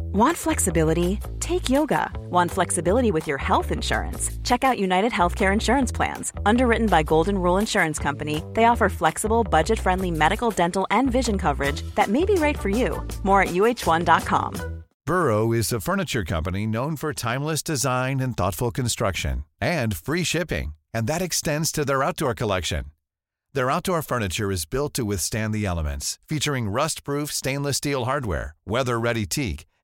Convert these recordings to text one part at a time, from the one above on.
Want flexibility? Take yoga. Want flexibility with your health insurance? Check out United Healthcare Insurance Plans. Underwritten by Golden Rule Insurance Company, they offer flexible, budget friendly medical, dental, and vision coverage that may be right for you. More at uh1.com. Burrow is a furniture company known for timeless design and thoughtful construction and free shipping, and that extends to their outdoor collection. Their outdoor furniture is built to withstand the elements, featuring rust proof stainless steel hardware, weather ready teak,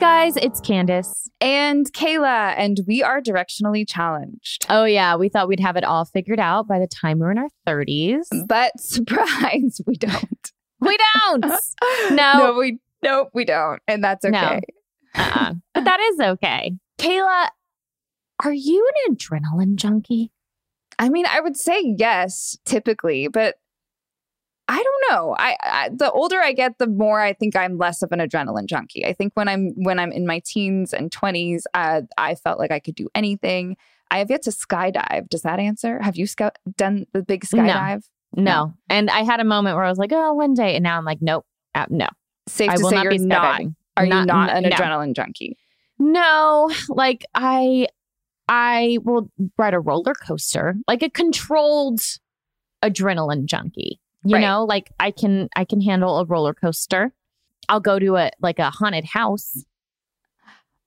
Guys, it's Candace. And Kayla, and we are directionally challenged. Oh, yeah. We thought we'd have it all figured out by the time we're in our 30s. But surprise, we don't. We don't. no. No, we nope, we don't. And that's okay. No. Uh-uh. but that is okay. Kayla, are you an adrenaline junkie? I mean, I would say yes, typically, but I don't know. I, I, the older I get, the more I think I'm less of an adrenaline junkie. I think when I'm when I'm in my teens and 20s, uh, I felt like I could do anything. I have yet to skydive. Does that answer? Have you sc- done the big skydive? No. no. And I had a moment where I was like, oh, one day, and now I'm like, nope, uh, no. Safe I to say not you're not. Are you Not- not an no. adrenaline junkie? No, like I I will ride a roller coaster, like a controlled adrenaline junkie. You Right. know, like I can I can handle a roller coaster. I'll go to a like a haunted house.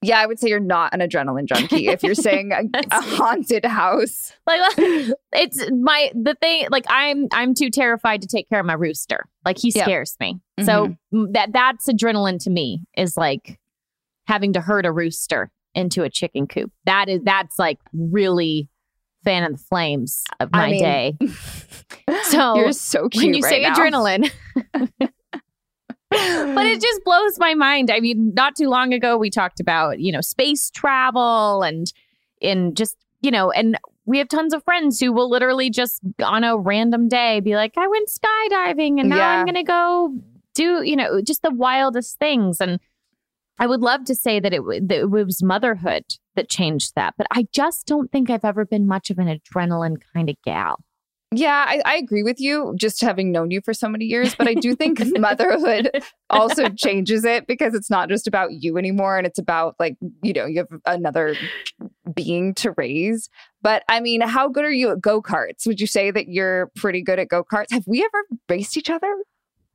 Yeah, I would say you're not an adrenaline junkie if you're saying a, a haunted house. Like it's my the thing like I'm I'm too terrified to take care of my rooster. Like he Yep. scares me. So mm-hmm. that that's adrenaline to me is like having to herd a rooster into a chicken coop. That is that's like really fan of the flames of I my mean, day. So You're so cute when you right say now. adrenaline. but it just blows my mind. I mean, not too long ago we talked about, you know, space travel and in just, you know, and we have tons of friends who will literally just on a random day be like, I went skydiving and now Yeah. I'm going to go do, you know, just the wildest things. And I would love to say that it, that it was motherhood that changed that, but I just don't think I've ever been much of an adrenaline kind of gal. Yeah, I, I agree with you, just having known you for so many years. But I do think motherhood also changes it because it's not just about you anymore. And it's about, like, you know, you have another being to raise. But I mean, how good are you at go karts? Would you say that you're pretty good at go karts? Have we ever raced each other?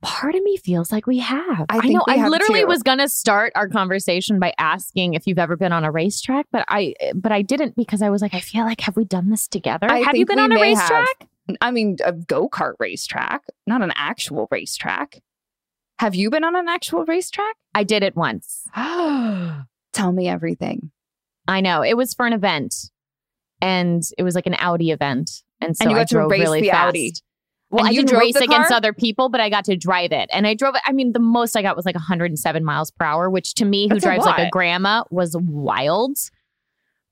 Part of me feels like we have. I I, know. I literally too. was gonna start our conversation by asking if you've ever been on a racetrack, but I but I didn't because I was like, I feel like have we done this together? I have you been on a may have. racetrack? I mean, a go kart racetrack, not an actual racetrack. Have you been on an actual racetrack? I did it once. Tell me everything. I know. It was for an event. and it was like an Audi event. And so And you I to drove race really the fast. Audi. Well, And I didn't race against other people, but I got to drive it. And I drove it. I mean, the most I got was like 107 miles per hour, which to me, who That's a drives like a grandma, was wild.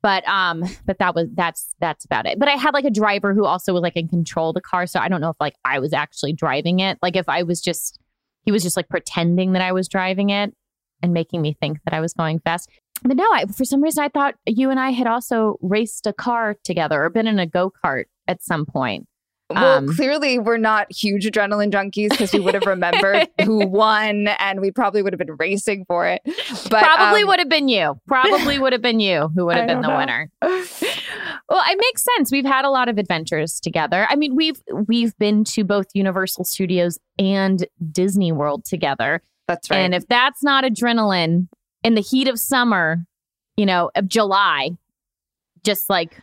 But um, but that was that's that's about it. But I had like a driver who also was like in control of the car, so I don't know if like I was actually driving it. Like if I was just he was just like pretending that I was driving it and making me think that I was going fast. But no, I, for some reason I thought you and I had also raced a car together or been in a go kart at some point. Well, Um, clearly we're not huge adrenaline junkies because we would have remembered who won and we probably would have been racing for it. But Probably um, would have been you. Probably would have been you who would have I been the know. winner. Well, it makes sense. We've had a lot of adventures together. I mean, we've we've been to both Universal Studios and Disney World together. That's right. And if that's not adrenaline in the heat of summer, you know, of July, just like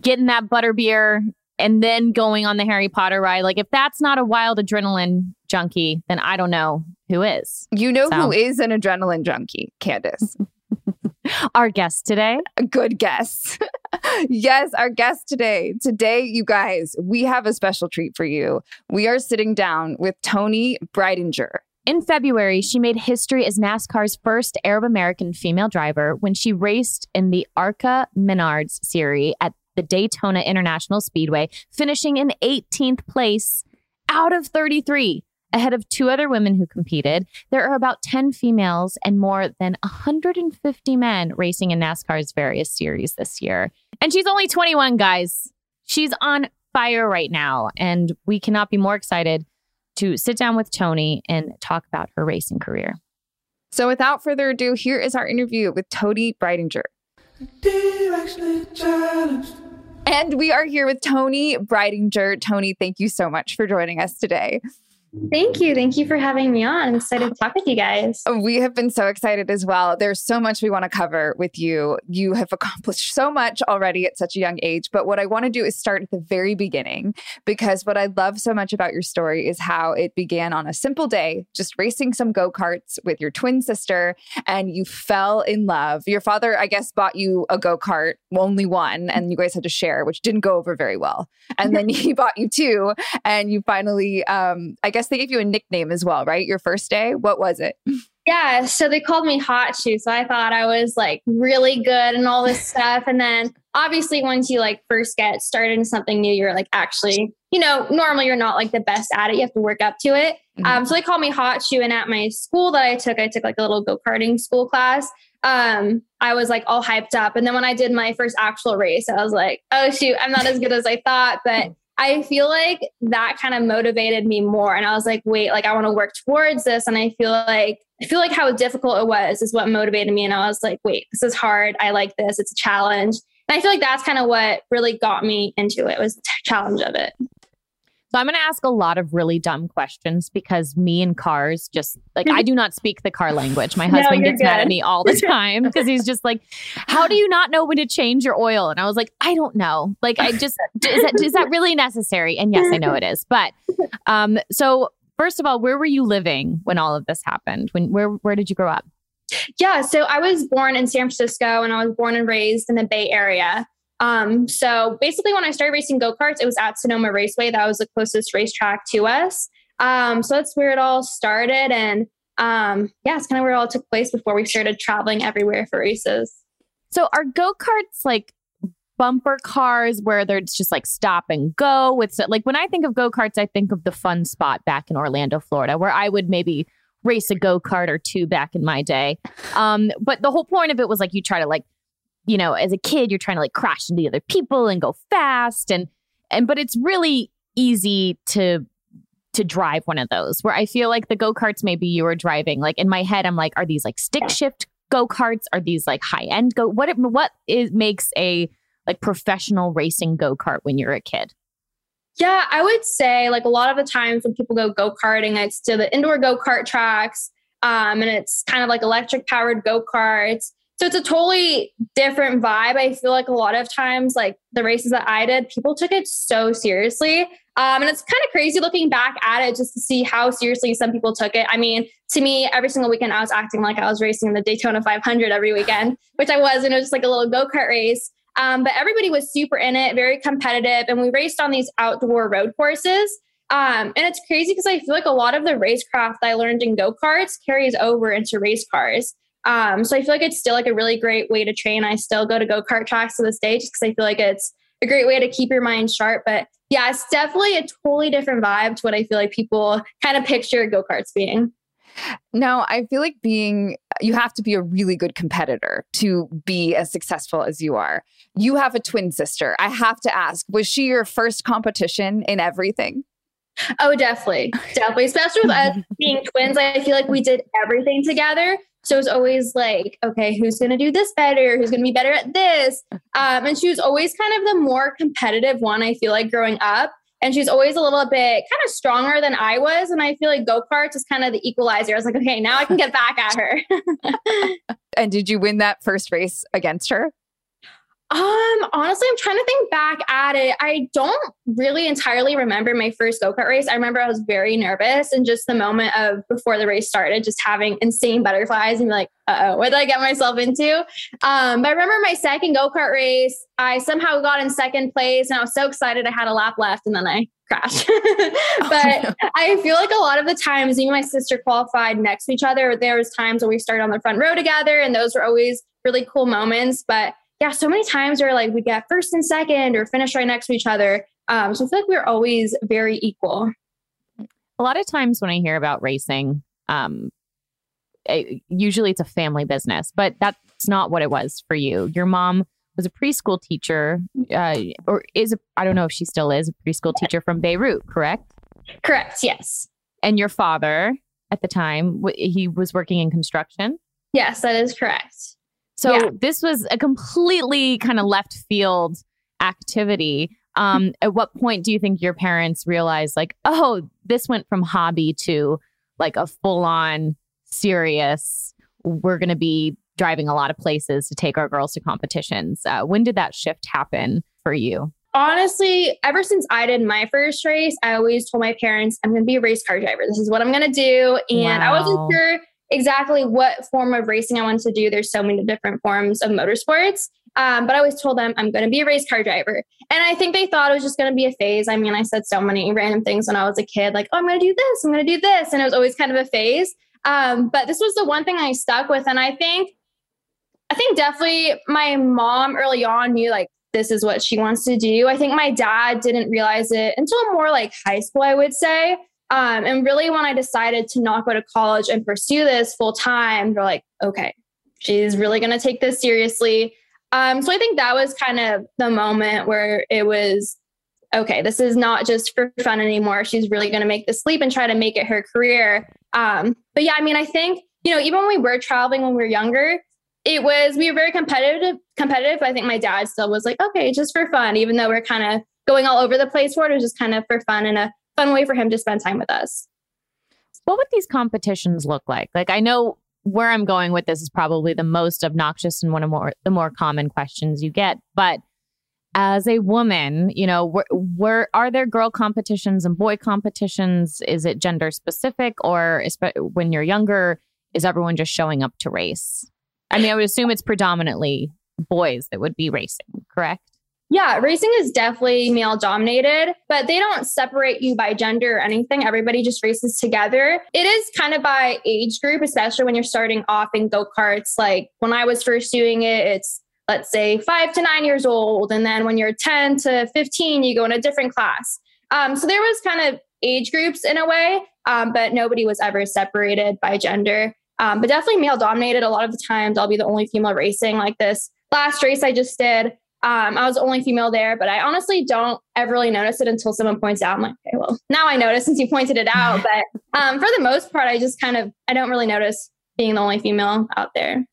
getting that butterbeer and then going on the Harry Potter ride, like if that's not a wild adrenaline junkie, then I don't know who is. you know So- who is an adrenaline junkie, Candace? Our guest today. A good guess. yes, our guest today. Today, you guys, we have a special treat for you. We are sitting down with Toni Breidinger. In February, she made history as NASCAR's first Arab American female driver when she raced in the Arca Menards series at the Daytona International Speedway, finishing in 18th place out of 33, ahead of two other women who competed. There are about 10 females and more than 150 men racing in NASCAR's various series this year. And she's only 21, guys. She's on fire right now, and we cannot be more excited to sit down with Toni and talk about her racing career. So, without further ado, here is our interview with Toni Breidinger. And we are here with Toni Breidinger. Toni, thank you so much for joining us today. Thank you. Thank you for having me on. I'm excited to talk with you guys. We have been so excited as well. There's so much we want to cover with you. You have accomplished so much already at such a young age. But what I want to do is start at the very beginning because what I love so much about your story is how it began on a simple day, just racing some go karts with your twin sister, and you fell in love. Your father, I guess, bought you a go kart, only one, and you guys had to share, which didn't go over very well. And then he bought you two, and you finally, um, I guess they gave you a nickname as well, right? Your first day, what was it? Yeah, so they called me Hot Shoe. So I thought I was like really good and all this stuff. And then obviously, once you like first get started in something new, you're like actually, you know, normally you're not like the best at it. You have to work up to it. Mhm. Um, so they called me Hot Shoe. And at my school that I took, I took like a little go karting school class. Um, I was like all hyped up. And then when I did my first actual race, I was like, oh shoot, I'm not as good as I thought. But I feel like that kind of motivated me more. And I was like, wait, like I want to work towards this. And I feel like I feel like how difficult it was is what motivated me. And I was like, wait, this is hard. I like this. It's a challenge. And I feel like that's kind of what really got me into it was the challenge of it. So I'm going to ask a lot of really dumb questions because me and cars just like I do not speak the car language. My husband you're gets mad at me all the time because he's just like, "How do you not know when to change your oil?" And I was like, "I don't know. Like I just is that is that really necessary?" And yes, I know it is. But um so first of all, where were you living when all of this happened? When where where did you grow up? Yeah. So I was born in San Francisco and I was born and raised in the Bay Area. Um, so basically, when I started racing go karts, it was at Sonoma Raceway. That was the closest racetrack to us. Um, so that's where it all started. And um, yeah, it's kind of where it all took place before we started traveling everywhere for races. So are go-karts like bumper cars where there's just like stop and go with like when I think of go-karts I think of the fun spot back in Orlando, Florida where I would maybe race a go-kart or two back in my day. Um but the whole point of it was like you try to like you know, as a kid you're trying to like crash into other people and go fast and and but it's really easy to to drive one of those where I feel like the go-karts maybe you were driving like in my head I'm like are these like stick shift go-karts? Are these like high-end go what it- what is makes a like professional racing go-kart when you're a kid? Yeah, I would say like a lot of the times when people go go karting, it's to the indoor go kart tracks, um, and it's kind of like electric powered go karts. So it's a totally different vibe. I feel like a lot of times, like the races that I did, people took it so seriously. Um, and it's kind of crazy looking back at it just to see how seriously some people took it. I mean, to me, every single weekend I was acting like I was racing in the Daytona 500 every weekend, which I was, and it was just like a little go kart race. Um, but everybody was super in it, very competitive, and we raced on these outdoor road courses. Um, and it's crazy because I feel like a lot of the racecraft that I learned in go karts carries over into race cars. Um, so I feel like it's still like a really great way to train. I still go to go kart tracks to this day just because I feel like it's a great way to keep your mind sharp. But yeah, it's definitely a totally different vibe to what I feel like people kind of picture go karts being. No, I feel like being, you have to be a really good competitor to be as successful as you are. You have a twin sister. I have to ask, was she your first competition in everything? Oh, definitely. Definitely. Especially with us being twins, I feel like we did everything together. So it's always like, okay, who's going to do this better? Who's going to be better at this? Um, and she was always kind of the more competitive one, I feel like growing up. And she's always a little bit kind of stronger than I was. And I feel like go karts is kind of the equalizer. I was like, okay, now I can get back at her. and did you win that first race against her? Um, honestly, I'm trying to think back at it. I don't really entirely remember my first go kart race. I remember I was very nervous and just the moment of before the race started, just having insane butterflies and like, oh, what did I get myself into? Um, but I remember my second go kart race, I somehow got in second place and I was so excited I had a lap left and then I crashed. but I feel like a lot of the times, me and my sister qualified next to each other. There was times when we started on the front row together and those were always really cool moments. But yeah, so many times where like we get first and second or finish right next to each other. Um, so I feel like we're always very equal. A lot of times when I hear about racing, um, it, preschool it's a family business, but that's not what it was for you. Your mom was a preschool teacher, uh, or is I don't know if she still is a preschool teacher from Beirut, correct? Correct. Yes. And your father at the time, he was working in construction. Yes, that is correct. So yeah. this was a completely kind of left field activity. Um, at what point do you think your parents realized, like, oh, this went from hobby to like a full on serious, we're going to be driving a lot of places to take our girls to competitions? Uh, when did that shift happen for you? Honestly, ever since I did my first race, I always told my parents, I'm going to be a race car driver. This is what I'm going to do. And wow. I wasn't sure exactly what form of racing I wanted to do. There's so many different forms of motorsports. Um, but I always told them I'm going to be a race car driver. And I think they thought it was just going to be a phase. I mean, I said so many random things when I was a kid, like, oh, I'm going to do this, I'm going to do this. And it was always kind of a phase. Um, but this was the one thing I stuck with. And I think, I think definitely my mom early on knew like this is what she wants to do. I think my dad didn't realize it until more like high school, I would say. Um, and really, when I decided to not go to college and pursue this full time, they're like, okay, she's really going to take this seriously. Um, so I think that was kind of the moment where it was, okay, this is not just for fun anymore. She's really going to make this leap and try to make it her career. Um, but yeah, I mean, I think, you know, even when we were traveling when we were younger, it was, we were very competitive, competitive. I think my dad still was like, okay, just for fun, even though we're kind of going all over the place for it, it was just kind of for fun and a fun way for him to spend time with us. What would these competitions look like? Like, I know where I'm going with this is probably the most obnoxious and one of more the more common questions you get, but as a woman, you know, where, are there girl competitions and boy competitions? Is it gender specific, or when you're younger, is everyone just showing up to race? I mean, I would assume it's predominantly boys that would be racing, correct? Yeah, racing is definitely male dominated, but they don't separate you by gender or anything. Everybody just races together. It is kind of by age group, especially when you're starting off in go karts. Like when I was first doing it, it's let's say five to nine years old. And then when you're 10 to 15, you go in a different class. Um, so there was kind of age groups in a way, um, but nobody was ever separated by gender. Um, but definitely male dominated. A lot of the times I'll be the only female racing like this last race I just did. Um, I was the only female there, but I honestly don't ever really notice it until someone points out. I'm like, okay, well, now I notice since you pointed it out. But um, for the most part, I just kind of I don't really notice being the only female out there.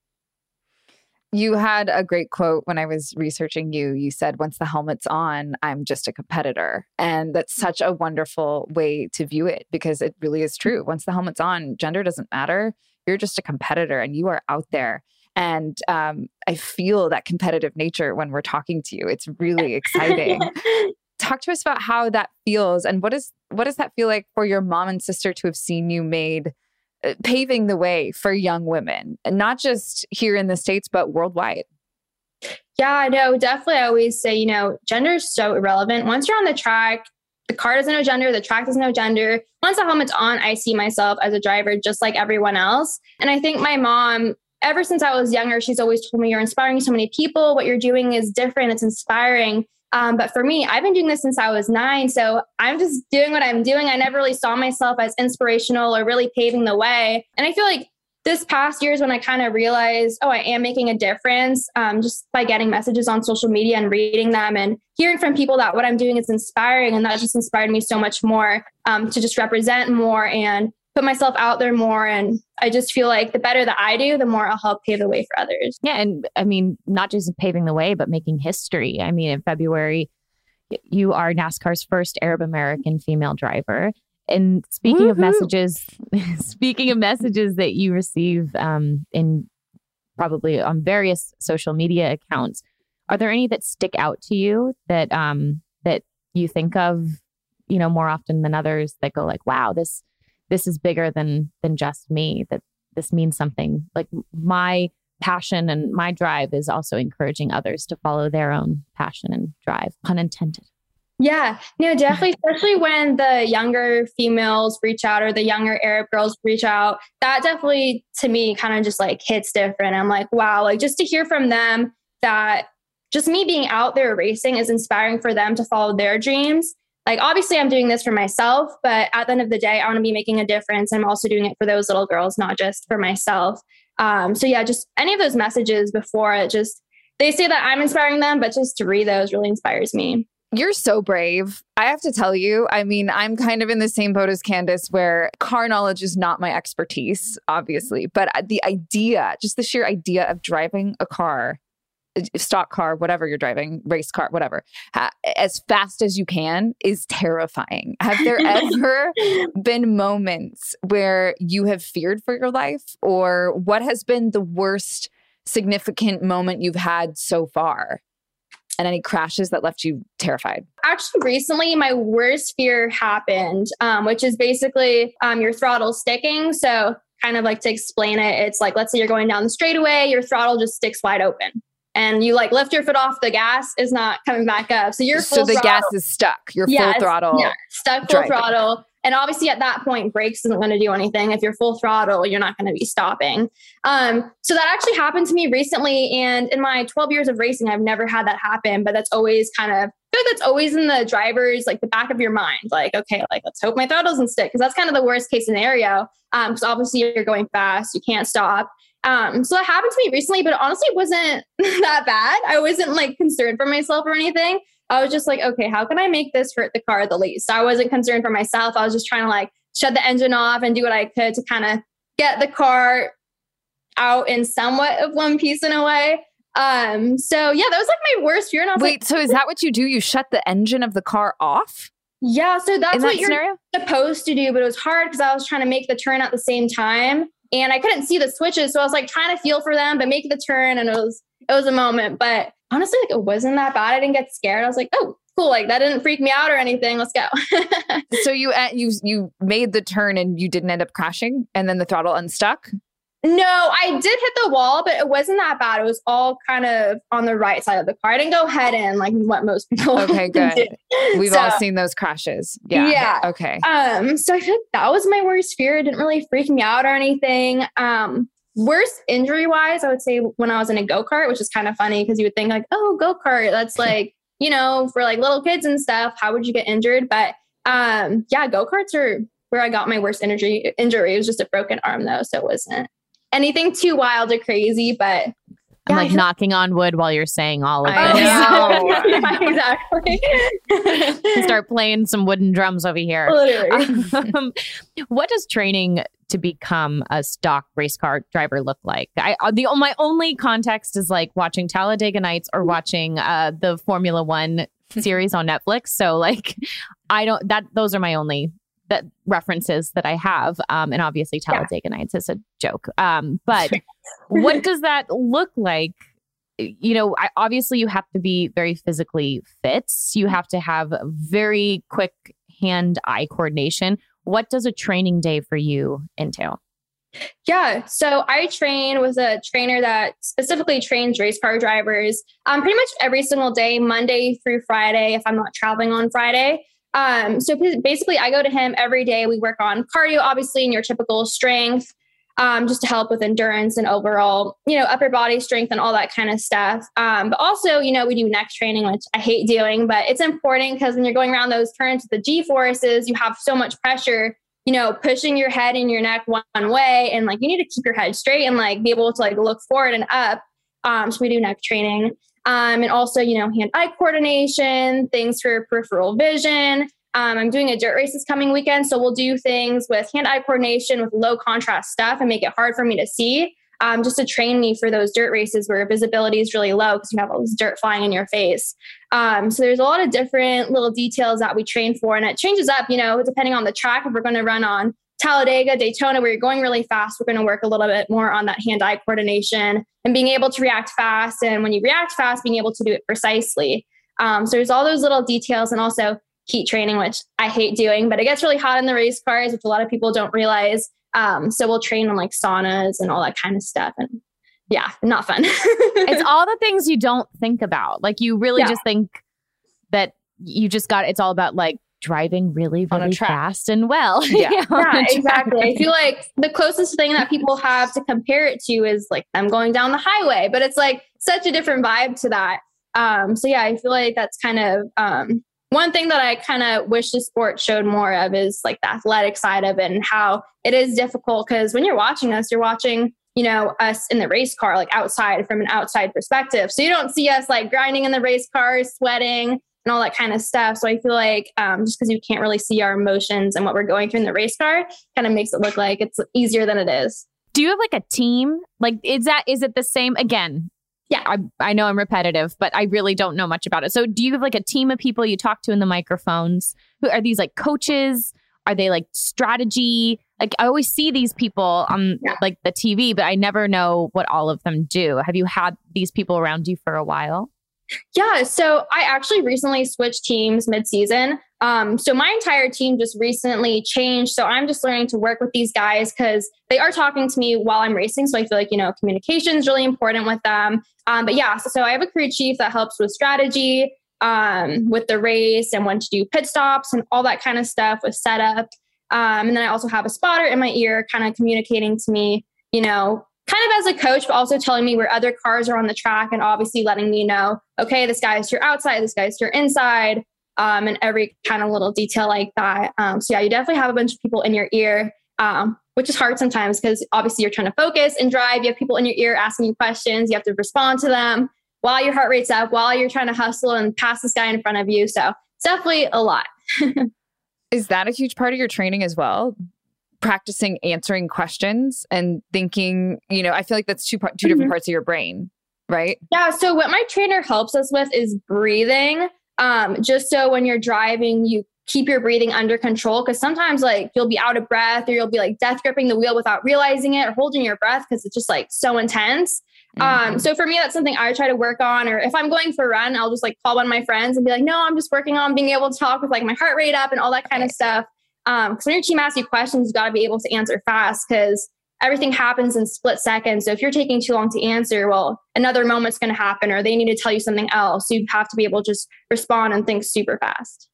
You had a great quote when I was researching you. You said, once the helmet's on, I'm just a competitor. And that's such a wonderful way to view it because it really is true. Once the helmet's on, gender doesn't matter. You're just a competitor and you are out there. And um, I feel that competitive nature when we're talking to you. It's really exciting. Talk to us about how that feels and what is what does that feel like for your mom and sister to have seen you made uh, paving the way for young women, and not just here in the states but worldwide. Yeah, no, definitely. I always say, you know, gender is so irrelevant. Once you're on the track, the car doesn't know gender, the track doesn't know gender. Once the helmet's on, I see myself as a driver just like everyone else. And I think my mom, ever since I was younger, she's always told me, You're inspiring so many people. What you're doing is different, it's inspiring. Um, but for me, I've been doing this since I was nine. So I'm just doing what I'm doing. I never really saw myself as inspirational or really paving the way. And I feel like this past year is when I kind of realized, oh, I am making a difference um, just by getting messages on social media and reading them and hearing from people that what I'm doing is inspiring. And that just inspired me so much more um, to just represent more and put myself out there more. And I just feel like the better that I do, the more I'll help pave the way for others. Yeah. And I mean, not just paving the way, but making history. I mean, in February, you are NASCAR's first Arab American female driver. And speaking Woo-hoo. of messages, speaking of messages that you receive um, in probably on various social media accounts, are there any that stick out to you that um, that you think of, you know, more often than others that go like, "Wow, this this is bigger than than just me. That this means something." Like my passion and my drive is also encouraging others to follow their own passion and drive, pun intended. Yeah, no, definitely, especially when the younger females reach out or the younger Arab girls reach out. That definitely, to me, kind of just like hits different. I'm like, wow, like just to hear from them that just me being out there racing is inspiring for them to follow their dreams. Like, obviously, I'm doing this for myself, but at the end of the day, I want to be making a difference. I'm also doing it for those little girls, not just for myself. Um, so, yeah, just any of those messages before it just, they say that I'm inspiring them, but just to read those really inspires me. You're so brave. I have to tell you, I mean, I'm kind of in the same boat as Candace where car knowledge is not my expertise, obviously, but uh, the idea, just the sheer idea of driving a car, stock car, whatever you're driving, race car, whatever, as fast as you can is terrifying. Have there ever been moments where you have feared for your life or what has been the worst significant moment you've had so far? and any crashes that left you terrified? Actually, recently, my worst fear happened, um, which is basically um, your throttle sticking. So, kind of like to explain it, it's like, let's say you're going down the straightaway, your throttle just sticks wide open. And you like lift your foot off, the gas is not coming back up. So you're so the throttle. gas is stuck. You're full throttle. Yeah, stuck full driving. throttle. And obviously, at that point, brakes isn't going to do anything. If you're full throttle, you're not going to be stopping. Um, so that actually happened to me recently. And in my 12 years of racing, I've never had that happen. But that's always kind of, I feel like that's always in the driver's like the back of your mind. Like, okay, like let's hope my throttle doesn't stick because that's kind of the worst case scenario. Because um, obviously you're going fast, you can't stop. Um, so that happened to me recently, but honestly, it wasn't that bad. I wasn't like concerned for myself or anything. I was just like, okay, how can I make this hurt the car the least? I wasn't concerned for myself. I was just trying to like shut the engine off and do what I could to kind of get the car out in somewhat of one piece in a way. Um, so yeah, that was like my worst fear. And Wait, like, so is that what you do? You shut the engine of the car off? Yeah, so that's that what you're supposed to do, but it was hard because I was trying to make the turn at the same time and I couldn't see the switches. So I was like trying to feel for them, but make the turn and it was it was a moment. But honestly, like it wasn't that bad. I didn't get scared. I was like, oh, cool. Like that didn't freak me out or anything. Let's go. so you uh, you you made the turn and you didn't end up crashing, and then the throttle unstuck. No, I did hit the wall, but it wasn't that bad. It was all kind of on the right side of the car. I didn't go head in like what most people. Okay, good. We've so, all seen those crashes. Yeah. Yeah. Okay. Um. So I feel like that was my worst fear. It didn't really freak me out or anything. Um. Worst injury wise, I would say when I was in a go kart, which is kind of funny because you would think like, oh, go kart, that's like you know for like little kids and stuff. How would you get injured? But um, yeah, go karts are where I got my worst injury. Injury it was just a broken arm though, so it wasn't anything too wild or crazy, but I'm like knocking on wood while you're saying all of this. yeah, exactly. Start playing some wooden drums over here. Um, what does training to become a stock race car driver look like? I uh, the my only context is like watching Talladega Nights or watching uh, the Formula One series on Netflix. So like, I don't that those are my only that references that I have. Um, and obviously Talladega yeah. Nights is a joke. Um, but what does that look like? You know, I, obviously you have to be very physically fit. You have to have very quick hand eye coordination. What does a training day for you entail? Yeah. So I train with a trainer that specifically trains race car drivers um, pretty much every single day, Monday through Friday, if I'm not traveling on Friday. Um, so basically, I go to him every day. We work on cardio, obviously, and your typical strength, um, just to help with endurance and overall, you know, upper body strength and all that kind of stuff. Um, but also, you know, we do neck training, which I hate doing, but it's important because when you're going around those turns with the G forces, you have so much pressure you know, pushing your head and your neck one, way. And like you need to keep your head straight and like be able to like look forward and up. Um, so we do neck training. Um, and also, you know, hand eye coordination, things for peripheral vision. Um, I'm doing a dirt race this coming weekend. So we'll do things with hand eye coordination with low contrast stuff and make it hard for me to see. Um, just to train me for those dirt races where visibility is really low because you have all this dirt flying in your face. Um, so there's a lot of different little details that we train for, and it changes up, you know, depending on the track. If we're going to run on Talladega, Daytona, where you're going really fast, we're going to work a little bit more on that hand-eye coordination and being able to react fast. And when you react fast, being able to do it precisely. Um, so there's all those little details, and also heat training, which I hate doing, but it gets really hot in the race cars, which a lot of people don't realize. Um, so we'll train on like saunas and all that kind of stuff. And yeah, not fun. it's all the things you don't think about. Like you really Yeah. just think that you just got it's all about like driving really, really fast and well. Yeah. on yeah, exactly. I feel like the closest thing that people have to compare it to is like I'm going down the highway, but it's like such a different vibe to that. Um, so yeah, I feel like that's kind of um, one thing that I kind of wish the sport showed more of is like the athletic side of it and how it is difficult because when you're watching us, you're watching, you know, us in the race car, like outside from an outside perspective. So you don't see us like grinding in the race car sweating and all that kind of stuff. So I feel like um, just because you can't really see our emotions and what we're going through in the race car kind of makes it look like it's easier than it is. Do you have like a team? Like is that is it the same again? Yeah. I I know I'm repetitive, but I really don't know much about it. So do you have like a team of people you talk to in the microphones? Who are these like coaches? Are they like strategy? Like I always see these people on Yeah. like the TV, but I never know what all of them do. Have you had these people around you for a while? Yeah, so I actually recently switched teams mid-season. Um, so my entire team just recently changed. So I'm just learning to work with these guys because they are talking to me while I'm racing. So I feel like you know communication is really important with them. Um, but yeah, so, I have a crew chief that helps with strategy, um, with the race and when to do pit stops and all that kind of stuff with setup. Um, and then I also have a spotter in my ear, kind of communicating to me, you know, kind of as a coach, but also telling me where other cars are on the track and obviously letting me know, okay, this guy's your outside, this guy's your inside, um, and every kind of little detail like that. Um, so yeah, you definitely have a bunch of people in your ear, um, which is hard sometimes because obviously you're trying to focus and drive. You have people in your ear asking you questions. You have to respond to them while your heart rate's up, while you're trying to hustle and pass this guy in front of you. So it's definitely a lot. Is that a huge part of your training as well? Practicing answering questions and thinking, you know, I feel like that's two part, 2 different parts of your brain, right? Yeah. So what my trainer helps us with is breathing. Um, just so when you're driving, you keep your breathing under control. Cause sometimes like you'll be out of breath or you'll be like death gripping the wheel without realizing it or holding your breath because it's just like so intense. Um, so for me, that's something I try to work on. Or if I'm going for a run, I'll just like call one of my friends and be like, no, I'm just working on being able to talk with like my heart rate up and all that kind of stuff. Um, when your team asks you questions, you got to be able to answer fast because everything happens in split seconds. So if you're taking too long to answer, well, another moment's going to happen or they need to tell you something else. So you have to be able to just respond and think super fast.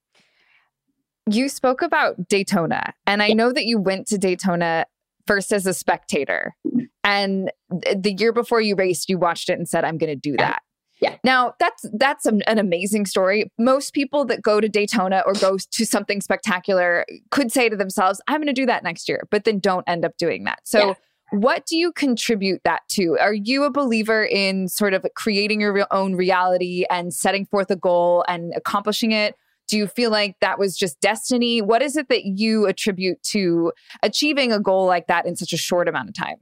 You spoke about Daytona, and I know that you went to Daytona first as a spectator. And th- the year before you raced, you watched it and said, I'm going to do that. Yeah. Now that's that's an, an amazing story. Most people that go to Daytona or go to something spectacular could say to themselves, "I'm going to do that next year," but then don't end up doing that. So, Yeah. what do you contribute that to? Are you a believer in sort of creating your own reality and setting forth a goal and accomplishing it? Do you feel like that was just destiny? What is it that you attribute to achieving a goal like that in such a short amount of time?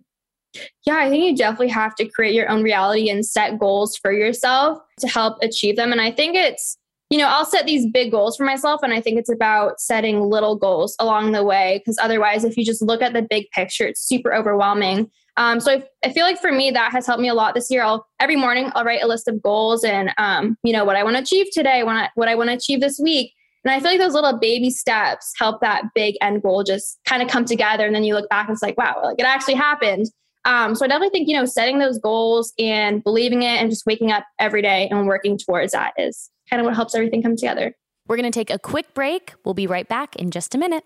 Yeah, I think you definitely have to create your own reality and set goals for yourself to help achieve them. And I think it's, you know, I'll set these big goals for myself. And I think it's about setting little goals along the way. Because otherwise, if you just look at the big picture, it's super overwhelming. Um, so I, I feel like for me, that has helped me a lot this year. I'll every morning I'll write a list of goals and um, you know what I want to achieve today, what I, what I want to achieve this week. And I feel like those little baby steps help that big end goal just kind of come together. And then you look back and it's like, wow, like it actually happened. Um, so I definitely think, you know, setting those goals and believing it and just waking up every day and working towards that is kind of what helps everything come together. We're going to take a quick break. We'll be right back in just a minute.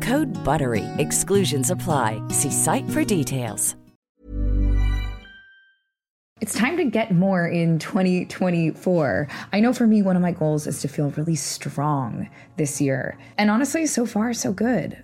Code BUTTERY. Exclusions apply. See site for details. It's time to get more in 2024. I know for me, one of my goals is to feel really strong this year. And honestly, so far, so good.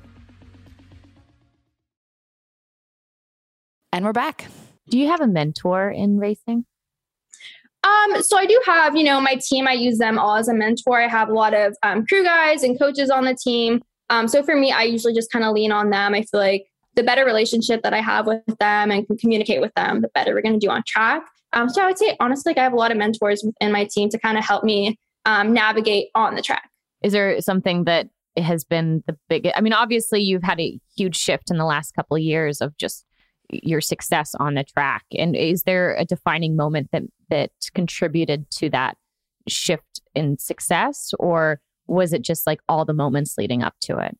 And we're back. Do you have a mentor in racing? Um, so I do have, you know, my team. I use them all as a mentor. I have a lot of um, crew guys and coaches on the team. Um, so for me, I usually just kind of lean on them. I feel like the better relationship that I have with them and can communicate with them, the better we're going to do on track. Um, so I would say honestly, like I have a lot of mentors in my team to kind of help me um, navigate on the track. Is there something that has been the biggest? I mean, obviously, you've had a huge shift in the last couple of years of just your success on the track and is there a defining moment that that contributed to that shift in success or was it just like all the moments leading up to it?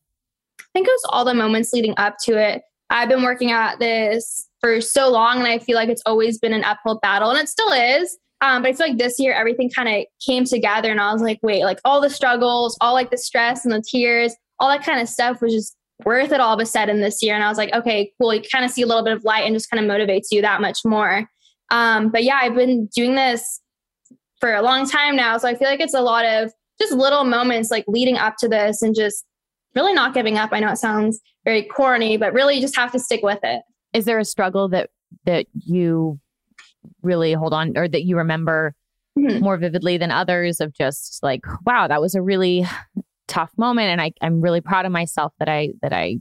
I think it was all the moments leading up to it. I've been working at this for so long and I feel like it's always been an uphill battle and it still is. Um, but I feel like this year everything kind of came together and I was like, wait, like all the struggles, all like the stress and the tears, all that kind of stuff was just worth it all of a sudden this year. And I was like, okay, cool. You kind of see a little bit of light and just kind of motivates you that much more. Um, but yeah, I've been doing this for a long time now. So I feel like it's a lot of just little moments like leading up to this and just really not giving up. I know it sounds very corny, but really you just have to stick with it. Is there a struggle that that you really hold on or that you remember mm-hmm. more vividly than others of just like, wow, that was a really tough moment. And I, I'm really proud of myself that I that I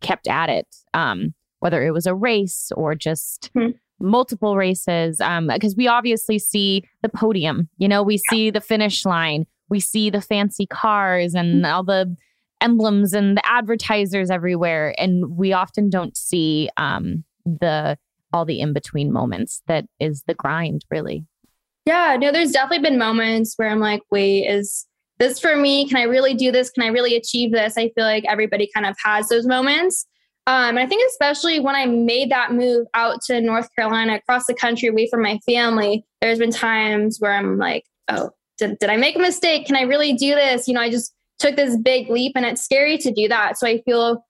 kept at it. Um, whether it was a race or just mm-hmm. multiple races. Um, because we obviously see the podium, you know, we see the finish line, we see the fancy cars and mm-hmm. all the emblems and the advertisers everywhere. And we often don't see um the all the in between moments that is the grind, really. Yeah, no, there's definitely been moments where I'm like, wait, is this for me? Can I really do this? Can I really achieve this? I feel like everybody kind of has those moments. Um, and I think especially when I made that move out to North Carolina, across the country, away from my family, there's been times where I'm like, oh, did, did I make a mistake? Can I really do this? You know, I just took this big leap and it's scary to do that. So I feel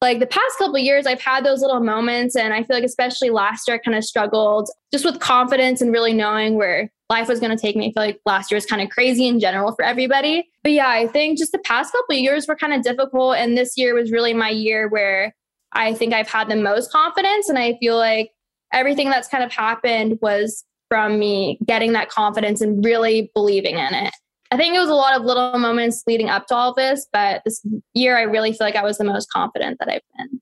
like the past couple years i've had those little moments and i feel like especially last year i kind of struggled just with confidence and really knowing where life was going to take me i feel like last year was kind of crazy in general for everybody but yeah i think just the past couple years were kind of difficult and this year was really my year where i think i've had the most confidence and i feel like everything that's kind of happened was from me getting that confidence and really believing in it I think it was a lot of little moments leading up to all this, but this year I really feel like I was the most confident that I've been.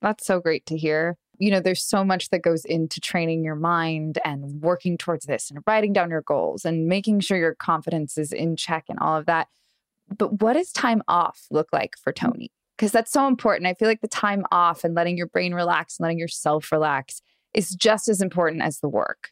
That's so great to hear. You know, there's so much that goes into training your mind and working towards this and writing down your goals and making sure your confidence is in check and all of that. But what does time off look like for mm. Toni? Because that's so important. I feel like the time off and letting your brain relax and letting yourself relax is just as important as the work.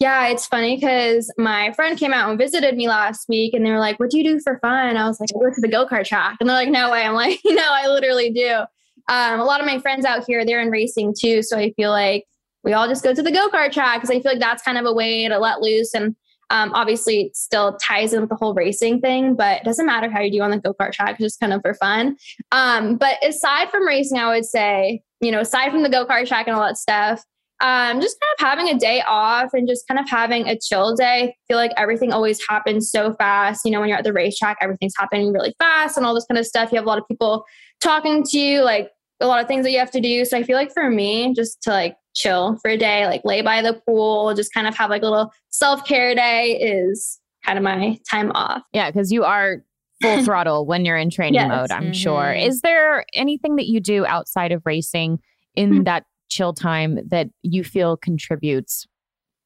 Yeah, it's funny because my friend came out and visited me last week and they were like, What do you do for fun? I was like, I go to the go kart track. And they're like, No way. I'm like, No, I literally do. Um, a lot of my friends out here, they're in racing too. So I feel like we all just go to the go kart track because I feel like that's kind of a way to let loose. And um, obviously, it still ties in with the whole racing thing, but it doesn't matter how you do on the go kart track, just kind of for fun. Um, but aside from racing, I would say, you know, aside from the go kart track and all that stuff, um, just kind of having a day off and just kind of having a chill day. I feel like everything always happens so fast. You know, when you're at the racetrack, everything's happening really fast and all this kind of stuff. You have a lot of people talking to you, like a lot of things that you have to do. So I feel like for me, just to like chill for a day, like lay by the pool, just kind of have like a little self care day is kind of my time off. Yeah, because you are full throttle when you're in training yes. mode, I'm mm-hmm. sure. Is there anything that you do outside of racing in mm-hmm. that chill time that you feel contributes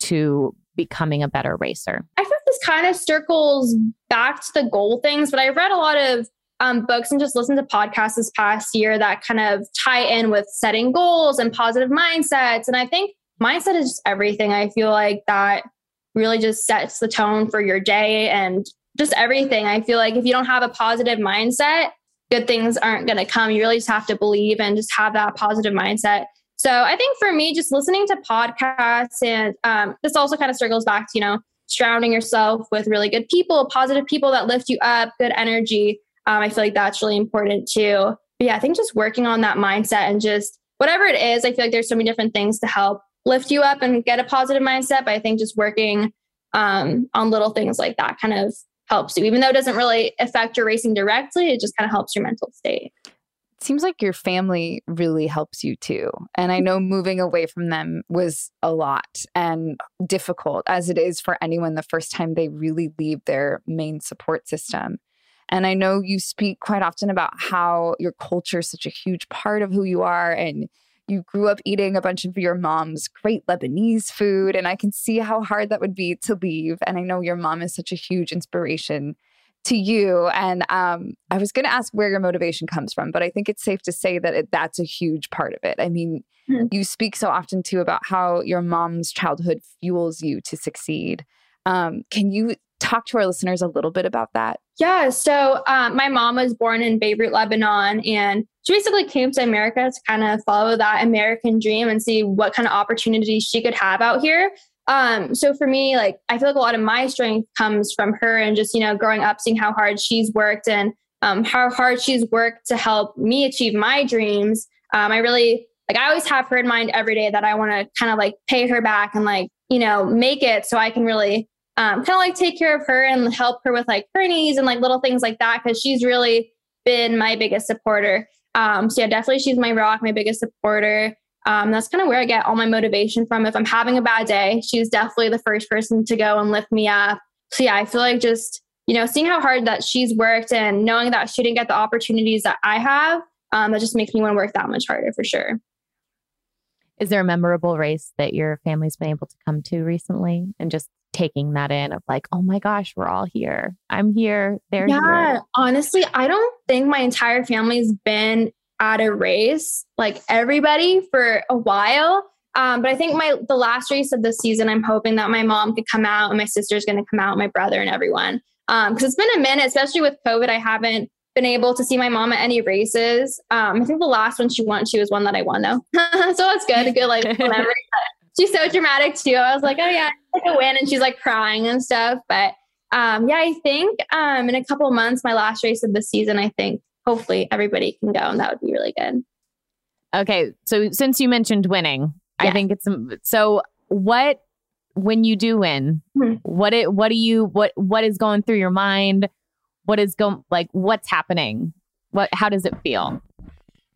to becoming a better racer? I think this kind of circles back to the goal things, but I've read a lot of um, books and just listened to podcasts this past year that kind of tie in with setting goals and positive mindsets. And I think mindset is just everything. I feel like that really just sets the tone for your day and just everything. I feel like if you don't have a positive mindset, good things aren't going to come. You really just have to believe and just have that positive mindset. So I think for me, just listening to podcasts and um, this also kind of circles back to, you know, surrounding yourself with really good people, positive people that lift you up, good energy. Um, I feel like that's really important too. But yeah, I think just working on that mindset and just whatever it is, I feel like there's so many different things to help lift you up and get a positive mindset. But I think just working um, on little things like that kind of helps you, even though it doesn't really affect your racing directly, it just kind of helps your mental state seems like your family really helps you too. And I know moving away from them was a lot and difficult, as it is for anyone the first time they really leave their main support system. And I know you speak quite often about how your culture is such a huge part of who you are. And you grew up eating a bunch of your mom's great Lebanese food. And I can see how hard that would be to leave. And I know your mom is such a huge inspiration to you. And um, I was going to ask where your motivation comes from, but I think it's safe to say that it, that's a huge part of it. I mean, mm-hmm. you speak so often too about how your mom's childhood fuels you to succeed. Um, can you talk to our listeners a little bit about that? Yeah. So um, my mom was born in Beirut, Lebanon, and she basically came to America to kind of follow that American dream and see what kind of opportunities she could have out here. Um, so for me, like I feel like a lot of my strength comes from her and just, you know, growing up, seeing how hard she's worked and um, how hard she's worked to help me achieve my dreams. Um, I really like I always have her in mind every day that I want to kind of like pay her back and like, you know, make it so I can really um, kind of like take care of her and help her with like her needs and like little things like that because she's really been my biggest supporter. Um, so yeah, definitely she's my rock, my biggest supporter. Um, that's kind of where I get all my motivation from. If I'm having a bad day, she's definitely the first person to go and lift me up. So yeah, I feel like just, you know, seeing how hard that she's worked and knowing that she didn't get the opportunities that I have, um, that just makes me want to work that much harder for sure. Is there a memorable race that your family's been able to come to recently and just taking that in of like, oh my gosh, we're all here. I'm here. They're yeah, here. honestly, I don't think my entire family's been at a race, like everybody for a while. Um, but I think my the last race of the season, I'm hoping that my mom could come out and my sister's going to come out, my brother and everyone. Because um, it's been a minute, especially with COVID. I haven't been able to see my mom at any races. Um, I think the last one she won, she was one that I won though, so that's good. A good like memory. she's so dramatic too. I was like, oh yeah, like a win, and she's like crying and stuff. But um, yeah, I think um, in a couple months, my last race of the season, I think hopefully everybody can go, and that would be really good. Okay, so since you mentioned winning, yeah. I think it's so. What when you do win? Mm-hmm. What it? What do you? What What is going through your mind? What is going like? What's happening? What? How does it feel?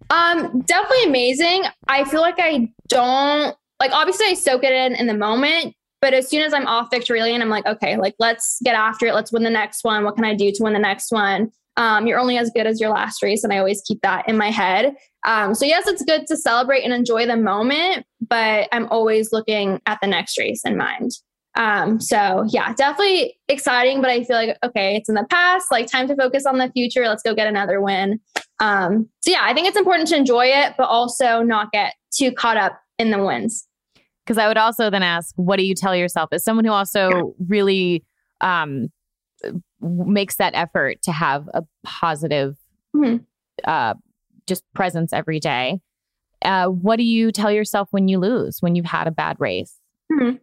Um, definitely amazing. I feel like I don't like obviously I soak it in in the moment, but as soon as I'm off victory lane, I'm like, okay, like let's get after it. Let's win the next one. What can I do to win the next one? Um, you're only as good as your last race, and I always keep that in my head. Um, so yes, it's good to celebrate and enjoy the moment, but I'm always looking at the next race in mind. Um, so yeah, definitely exciting, but I feel like, okay, it's in the past, like time to focus on the future. Let's go get another win. Um, so yeah, I think it's important to enjoy it, but also not get too caught up in the wins. Because I would also then ask, what do you tell yourself as someone who also really um, makes that effort to have a positive, mm-hmm. uh, just presence every day? Uh, what do you tell yourself when you lose, when you've had a bad race? Mm-hmm.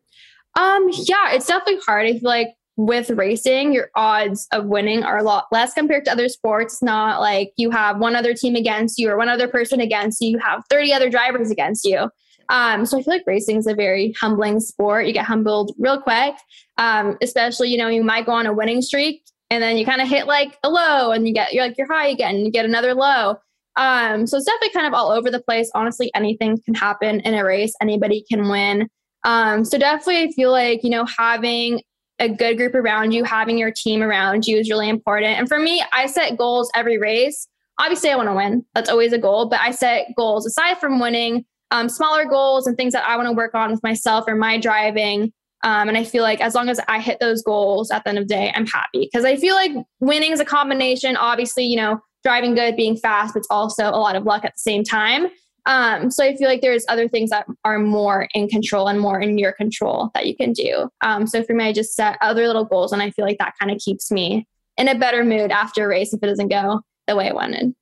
Um, yeah, it's definitely hard. I feel like with racing, your odds of winning are a lot less compared to other sports. Not like you have one other team against you or one other person against you. You have 30 other drivers against you. Um, so I feel like racing is a very humbling sport. You get humbled real quick, um, especially, you know, you might go on a winning streak and then you kind of hit like a low and you get, you're like, you're high again, and you get another low. Um, so it's definitely kind of all over the place. Honestly, anything can happen in a race. Anybody can win. Um, so definitely I feel like, you know, having a good group around you, having your team around you is really important. And for me, I set goals every race. Obviously, I want to win. That's always a goal, but I set goals aside from winning, um, smaller goals and things that I want to work on with myself or my driving. Um, and I feel like as long as I hit those goals at the end of the day, I'm happy because I feel like winning is a combination. Obviously, you know, driving good, being fast, it's also a lot of luck at the same time. Um, so I feel like there's other things that are more in control and more in your control that you can do. Um, so for me, I just set other little goals, and I feel like that kind of keeps me in a better mood after a race if it doesn't go the way I wanted.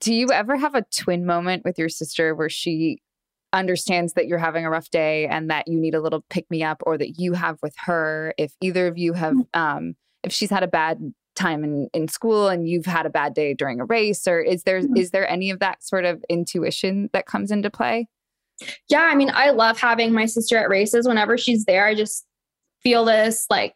Do you ever have a twin moment with your sister where she understands that you're having a rough day and that you need a little pick me up, or that you have with her? If either of you have, mm. um, if she's had a bad time in, in school and you've had a bad day during a race or is there mm-hmm. is there any of that sort of intuition that comes into play yeah i mean i love having my sister at races whenever she's there i just feel this like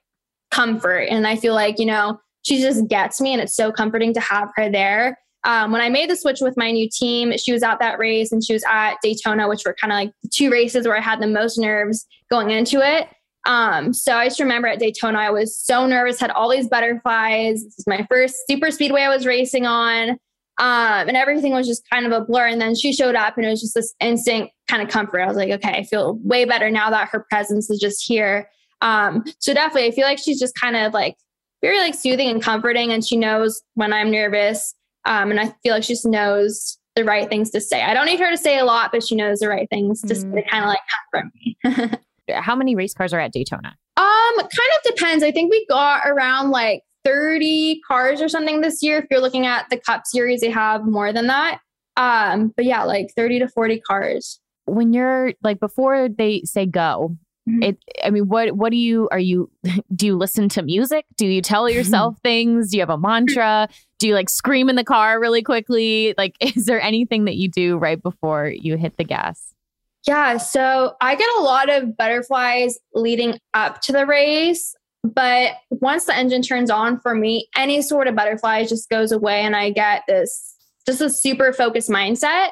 comfort and i feel like you know she just gets me and it's so comforting to have her there um, when i made the switch with my new team she was at that race and she was at daytona which were kind of like two races where i had the most nerves going into it um, so I just remember at Daytona, I was so nervous, had all these butterflies. This is my first super speedway I was racing on. Um, and everything was just kind of a blur. And then she showed up and it was just this instant kind of comfort. I was like, okay, I feel way better now that her presence is just here. Um, so definitely I feel like she's just kind of like very like soothing and comforting and she knows when I'm nervous. Um, and I feel like she just knows the right things to say. I don't need her to say a lot, but she knows the right things mm-hmm. to, to kind of like comfort me. how many race cars are at Daytona? Um, kind of depends. I think we got around like 30 cars or something this year. If you're looking at the Cup Series, they have more than that. Um, but yeah, like 30 to 40 cars. When you're like before they say go, mm-hmm. it I mean, what what do you are you do you listen to music? Do you tell yourself things? Do you have a mantra? Do you like scream in the car really quickly? Like is there anything that you do right before you hit the gas? Yeah, so I get a lot of butterflies leading up to the race. But once the engine turns on for me, any sort of butterflies just goes away and I get this just a super focused mindset.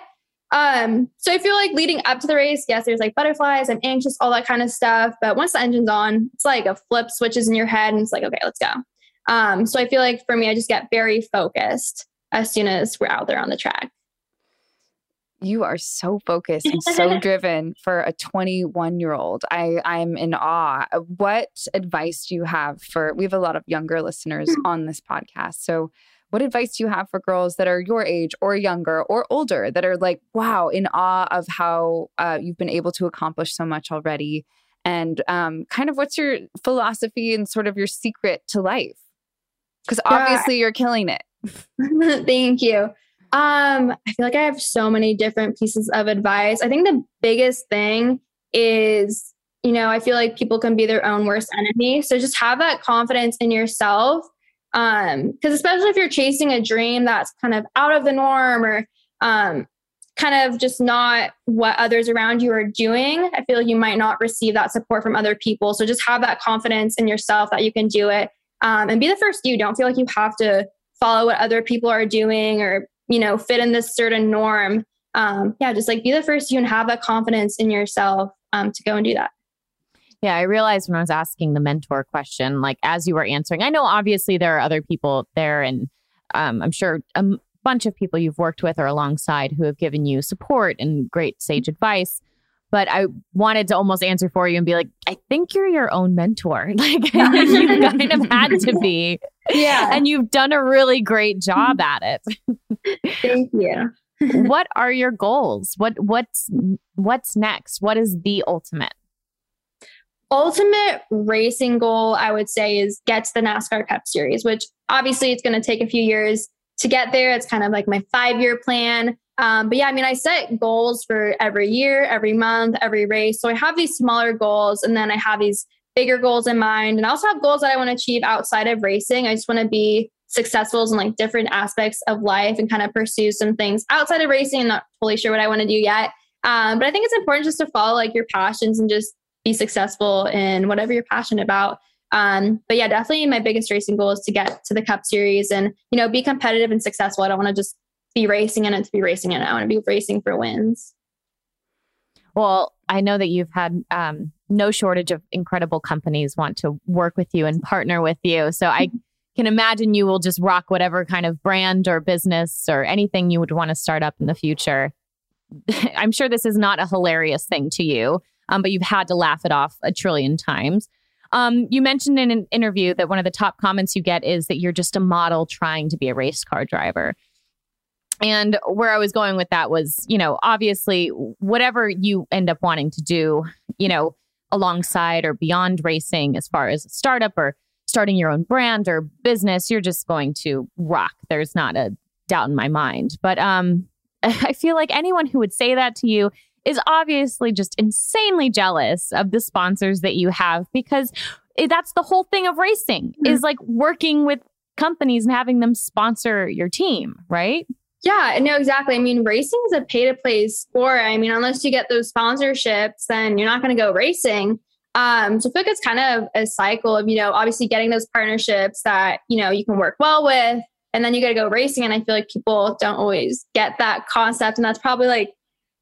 Um, so I feel like leading up to the race, yes, there's like butterflies, I'm anxious, all that kind of stuff. But once the engine's on, it's like a flip switches in your head and it's like, okay, let's go. Um, so I feel like for me, I just get very focused as soon as we're out there on the track. You are so focused and so driven for a 21 year old. I I'm in awe. What advice do you have for? We have a lot of younger listeners mm. on this podcast. So, what advice do you have for girls that are your age or younger or older that are like, wow, in awe of how uh, you've been able to accomplish so much already? And um, kind of what's your philosophy and sort of your secret to life? Because obviously yeah. you're killing it. Thank you. Um, I feel like I have so many different pieces of advice. I think the biggest thing is, you know, I feel like people can be their own worst enemy. So just have that confidence in yourself. Um, because especially if you're chasing a dream that's kind of out of the norm or um kind of just not what others around you are doing, I feel like you might not receive that support from other people. So just have that confidence in yourself that you can do it. Um, and be the first you. Don't feel like you have to follow what other people are doing or you know, fit in this certain norm. Um, yeah, just like be the first you and have that confidence in yourself um, to go and do that. Yeah, I realized when I was asking the mentor question, like as you were answering, I know obviously there are other people there, and um, I'm sure a bunch of people you've worked with or alongside who have given you support and great sage advice. But I wanted to almost answer for you and be like, I think you're your own mentor. Like you kind of had to be. Yeah. And you've done a really great job at it. Thank you. what are your goals? What what's what's next? What is the ultimate? Ultimate racing goal, I would say, is get to the NASCAR Cup Series, which obviously it's going to take a few years to get there. It's kind of like my five year plan. Um, but yeah, I mean, I set goals for every year, every month, every race. So I have these smaller goals and then I have these bigger goals in mind. And I also have goals that I want to achieve outside of racing. I just want to be successful in like different aspects of life and kind of pursue some things outside of racing. I'm not fully sure what I want to do yet. Um, but I think it's important just to follow like your passions and just be successful in whatever you're passionate about. Um, but yeah, definitely my biggest racing goal is to get to the Cup Series and you know be competitive and successful. I don't want to just be racing in it to be racing in it. I want to be racing for wins. Well, I know that you've had um, no shortage of incredible companies want to work with you and partner with you. So I can imagine you will just rock whatever kind of brand or business or anything you would want to start up in the future. I'm sure this is not a hilarious thing to you, um, but you've had to laugh it off a trillion times. Um, you mentioned in an interview that one of the top comments you get is that you're just a model trying to be a race car driver. And where I was going with that was, you know, obviously, whatever you end up wanting to do, you know, alongside or beyond racing, as far as a startup or starting your own brand or business, you're just going to rock. There's not a doubt in my mind. But um, I feel like anyone who would say that to you is obviously just insanely jealous of the sponsors that you have because that's the whole thing of racing mm-hmm. is like working with companies and having them sponsor your team, right? Yeah, no, exactly. I mean, racing is a pay to play sport. I mean, unless you get those sponsorships, then you're not going to go racing. Um, so I feel like it's kind of a cycle of, you know, obviously getting those partnerships that, you know, you can work well with, and then you got to go racing. And I feel like people don't always get that concept. And that's probably like,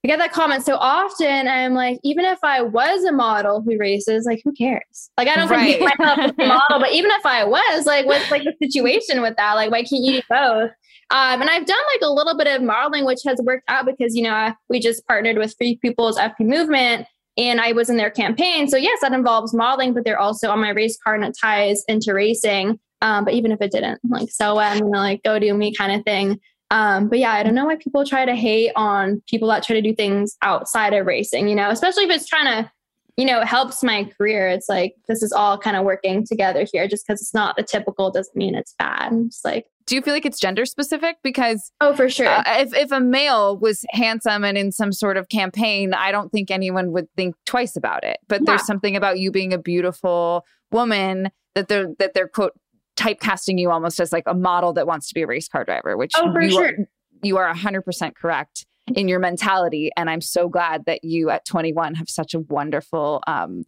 I get that comment so often. I'm like, even if I was a model who races, like, who cares? Like, I don't right. compare myself as a model, but even if I was, like, what's like the situation with that? Like, why can't you do both? Um, and I've done like a little bit of modeling, which has worked out because, you know, we just partnered with Free People's FP Movement and I was in their campaign. So yes, that involves modeling, but they're also on my race car and it ties into racing. Um, but even if it didn't, like so what? I'm gonna like go do me kind of thing. Um, but yeah, I don't know why people try to hate on people that try to do things outside of racing, you know, especially if it's trying to you know, it helps my career. It's like this is all kind of working together here. Just because it's not the typical doesn't mean it's bad. It's like do you feel like it's gender specific? Because oh, for sure. Uh, if if a male was handsome and in some sort of campaign, I don't think anyone would think twice about it. But yeah. there's something about you being a beautiful woman that they're that they're quote typecasting you almost as like a model that wants to be a race car driver, which oh, for you sure. are you are hundred percent correct in your mentality. And I'm so glad that you at 21 have such a wonderful um,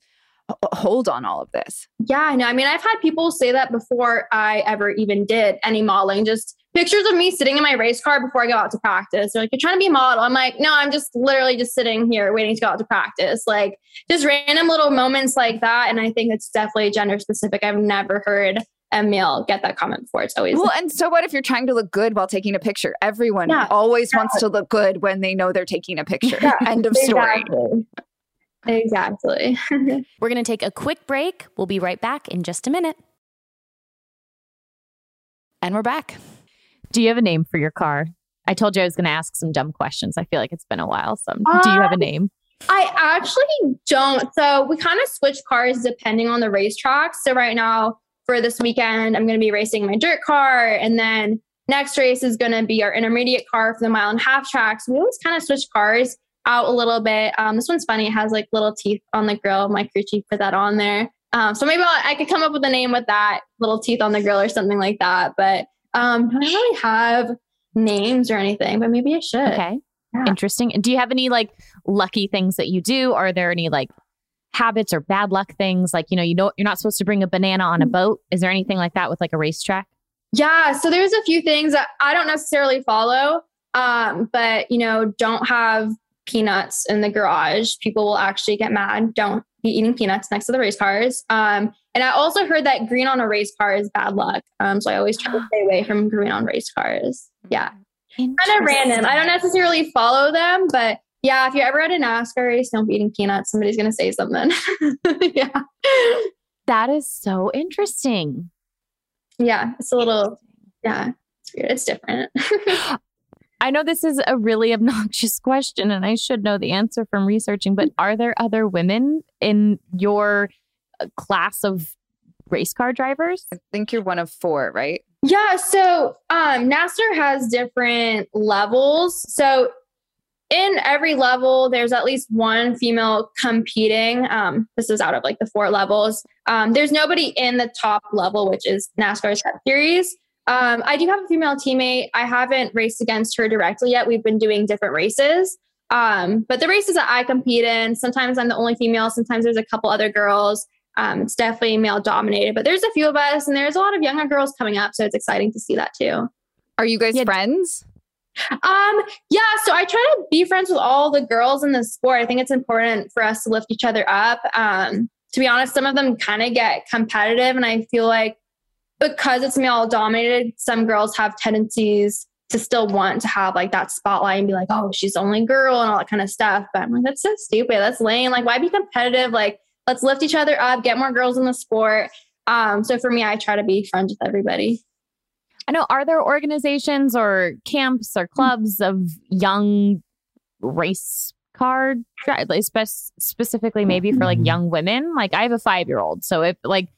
hold on all of this. Yeah, I know. I mean, I've had people say that before I ever even did any modeling. Just pictures of me sitting in my race car before I go out to practice. They're like, "You're trying to be a model." I'm like, "No, I'm just literally just sitting here waiting to go out to practice." Like just random little moments like that. And I think it's definitely gender specific. I've never heard a male get that comment before. It's always well. And so what if you're trying to look good while taking a picture? Everyone yeah. always yeah. wants to look good when they know they're taking a picture. Yeah, End of story. Exactly. We're going to take a quick break. We'll be right back in just a minute. And we're back. Do you have a name for your car? I told you I was going to ask some dumb questions. I feel like it's been a while. So, um, do you have a um, name? I actually don't. So, we kind of switch cars depending on the racetrack. So, right now, for this weekend, I'm going to be racing my dirt car. And then next race is going to be our intermediate car for the mile and a half tracks. We always kind of switch cars out a little bit. Um, this one's funny. It has like little teeth on the grill. My crew chief put that on there. Um, so maybe I'll, i could come up with a name with that little teeth on the grill or something like that. But um, I don't really have names or anything, but maybe I should. Okay. Yeah. Interesting. Do you have any like lucky things that you do? Are there any like habits or bad luck things? Like, you know, you know, you're not supposed to bring a banana on a mm. boat. Is there anything like that with like a racetrack? Yeah. So there's a few things that I don't necessarily follow. Um, but you know, don't have peanuts in the garage. People will actually get mad. Don't be eating peanuts next to the race cars. Um, and I also heard that green on a race car is bad luck. Um, so I always try to stay away from green on race cars. Yeah. Kind of random. I don't necessarily follow them, but yeah, if you're ever at a NASCAR race, don't be eating peanuts. Somebody's going to say something. yeah. That is so interesting. Yeah. It's a little, yeah, it's weird. It's different. I know this is a really obnoxious question and I should know the answer from researching, but are there other women in your uh, class of race car drivers? I think you're one of four, right? Yeah. So um, NASCAR has different levels. So in every level, there's at least one female competing. Um, this is out of like the four levels. Um, there's nobody in the top level, which is NASCAR's Cup Series. Um, I do have a female teammate. I haven't raced against her directly yet. We've been doing different races. Um, but the races that I compete in, sometimes I'm the only female, sometimes there's a couple other girls. Um, it's definitely male dominated, but there's a few of us and there's a lot of younger girls coming up. So it's exciting to see that too. Are you guys yeah. friends? Um, yeah, so I try to be friends with all the girls in the sport. I think it's important for us to lift each other up. Um, to be honest, some of them kind of get competitive, and I feel like because it's male dominated, some girls have tendencies to still want to have like that spotlight and be like, oh, she's the only girl and all that kind of stuff. But I'm like, that's so stupid. That's lame. Like, why be competitive? Like, let's lift each other up, get more girls in the sport. Um, so for me, I try to be friends with everybody. I know. Are there organizations or camps or clubs of young race car, specifically maybe for like young women? Like, I have a five year old. So if like,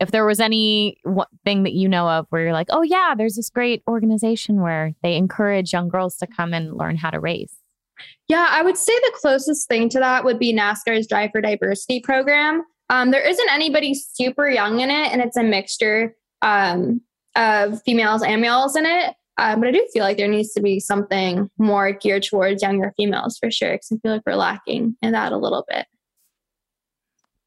if there was any thing that you know of where you're like, oh yeah, there's this great organization where they encourage young girls to come and learn how to race. Yeah, I would say the closest thing to that would be NASCAR's Drive for Diversity program. Um, there isn't anybody super young in it, and it's a mixture um, of females and males in it. Um, but I do feel like there needs to be something more geared towards younger females for sure, because I feel like we're lacking in that a little bit.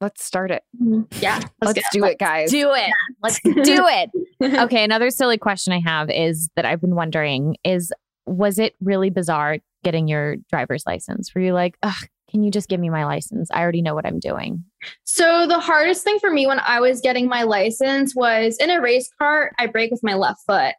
Let's start it. Mm-hmm. Yeah. Let's, let's do it, guys. Do it. Let's do it. okay. Another silly question I have is that I've been wondering is was it really bizarre getting your driver's license? Were you like, ugh, can you just give me my license? I already know what I'm doing. So the hardest thing for me when I was getting my license was in a race car, I brake with my left foot.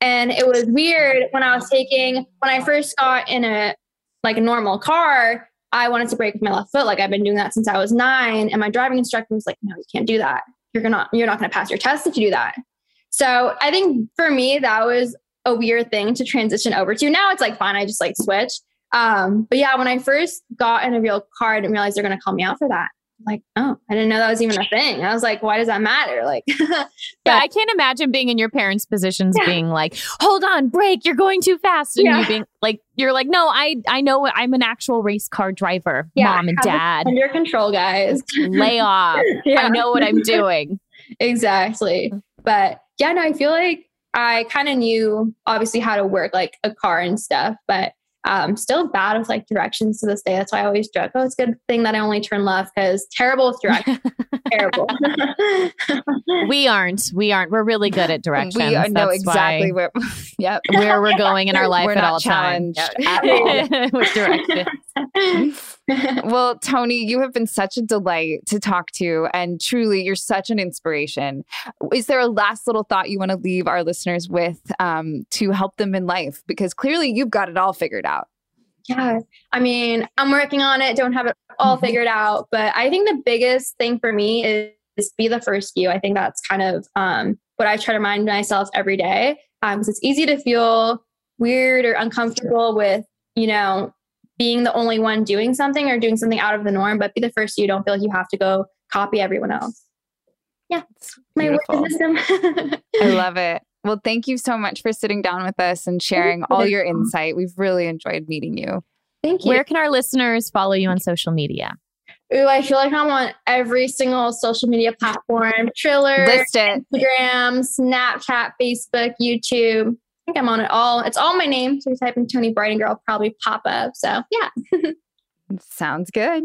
And it was weird when I was taking when I first got in a like a normal car, I wanted to brake with my left foot. Like I've been doing that since I was nine. And my driving instructor was like, no, you can't do that. You're gonna you're not gonna pass your test if you do that. So I think for me, that was a weird thing to transition over to. Now it's like fine, I just like switch. Um, but yeah, when I first got in a real car, I didn't realize they're going to call me out for that. Like, oh, I didn't know that was even a thing. I was like, why does that matter? Like, yeah, I can't imagine being in your parents' positions, yeah. being like, hold on, break, you're going too fast, and yeah. you being like, you're like, no, I, I know I'm an actual race car driver, yeah, mom and dad, under control, guys. Lay off. I know what I'm doing. exactly. But yeah, no, I feel like I kind of knew obviously how to work like a car and stuff, but um, still bad with like directions to this day. That's why I always joke, oh, it's a good thing that I only turn left because terrible with directions. terrible. we aren't. We aren't. We're really good at directions. We know exactly where, yep. where we're going in our life we're at not all challenged times. At all. with directions. well, Toni, you have been such a delight to talk to, and truly, you're such an inspiration. Is there a last little thought you want to leave our listeners with um, to help them in life? Because clearly, you've got it all figured out. Yeah, I mean, I'm working on it. Don't have it all mm-hmm. figured out, but I think the biggest thing for me is, is be the first you. I think that's kind of um, what I try to remind myself every day because um, it's easy to feel weird or uncomfortable with you know being the only one doing something or doing something out of the norm, but be the first you don't feel like you have to go copy everyone else. Yeah. My word wisdom. I love it. Well, thank you so much for sitting down with us and sharing all your insight. We've really enjoyed meeting you. Thank you. Where can our listeners follow you on social media? Ooh, I feel like I'm on every single social media platform. Triller, Instagram, Snapchat, Facebook, YouTube think I'm on it all. It's all my name. So you type in Toni Breidinger, probably pop up. So yeah. Sounds good.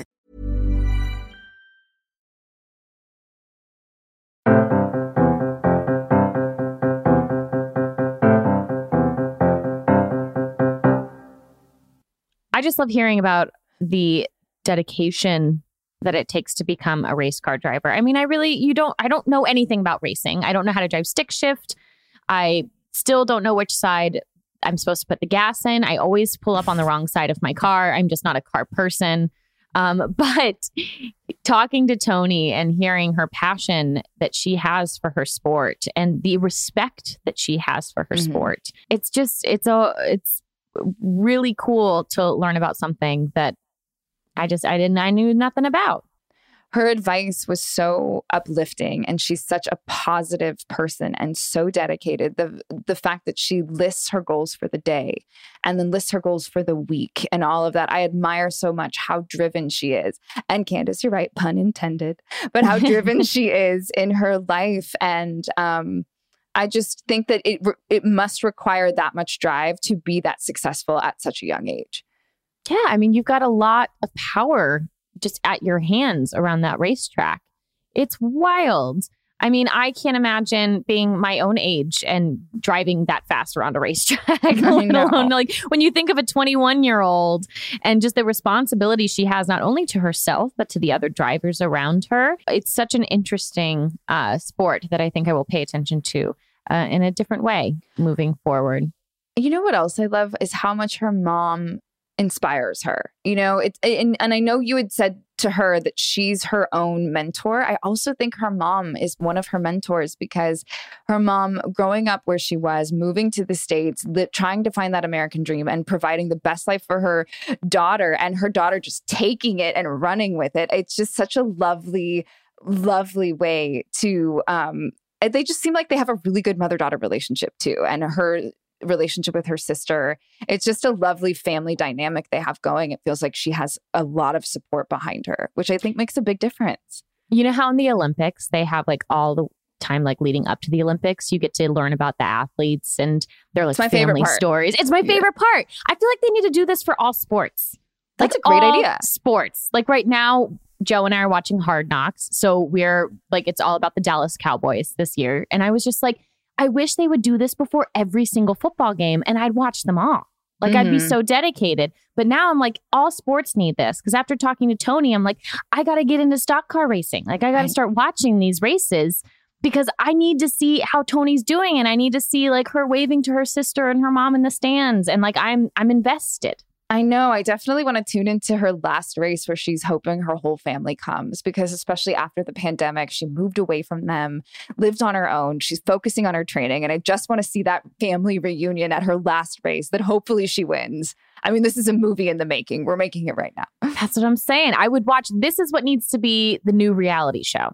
I just love hearing about the dedication that it takes to become a race car driver. I mean, I really, you don't, I don't know anything about racing. I don't know how to drive stick shift. I still don't know which side I'm supposed to put the gas in. I always pull up on the wrong side of my car. I'm just not a car person. Um, but talking to Toni and hearing her passion that she has for her sport and the respect that she has for her mm-hmm. sport, it's just, it's a, it's really cool to learn about something that I just I didn't I knew nothing about. Her advice was so uplifting and she's such a positive person and so dedicated. The the fact that she lists her goals for the day and then lists her goals for the week and all of that. I admire so much how driven she is. And Candace, you're right, pun intended, but how driven she is in her life and um I just think that it it must require that much drive to be that successful at such a young age. Yeah, I mean, you've got a lot of power just at your hands around that racetrack. It's wild. I mean, I can't imagine being my own age and driving that fast around a racetrack. let alone like when you think of a 21 year old and just the responsibility she has not only to herself but to the other drivers around her. It's such an interesting uh, sport that I think I will pay attention to uh, in a different way moving forward. You know what else I love is how much her mom inspires her. You know, it's and, and I know you had said to her that she's her own mentor. I also think her mom is one of her mentors because her mom, growing up where she was, moving to the States, li- trying to find that American dream and providing the best life for her daughter, and her daughter just taking it and running with it. It's just such a lovely, lovely way to um, they just seem like they have a really good mother daughter relationship too. And her relationship with her sister. It's just a lovely family dynamic they have going. It feels like she has a lot of support behind her, which I think makes a big difference. You know how in the Olympics they have like all the time like leading up to the Olympics, you get to learn about the athletes and their like family stories. It's my favorite part. I feel like they need to do this for all sports. That's like a great idea. Sports. Like right now, Joe and I are watching Hard Knocks. So we're like, it's all about the Dallas Cowboys this year. And I was just like, I wish they would do this before every single football game and I'd watch them all. Like I'd be Mhm. so dedicated. But now I'm like, all sports need this. Cause after talking to Toni, I'm like, I got to get into stock car racing. Like I got to start watching these races because I need to see how Toni's doing and I need to see like her waving to her sister and her mom in the stands. And like I'm, I'm invested. I know. I definitely want to tune into her last race where she's hoping her whole family comes because, especially after the pandemic, she moved away from them, lived on her own. She's focusing on her training. And I just want to see that family reunion at her last race that hopefully she wins. I mean, this is a movie in the making. We're making it right now. That's what I'm saying. I would watch. This is what needs to be the new reality show.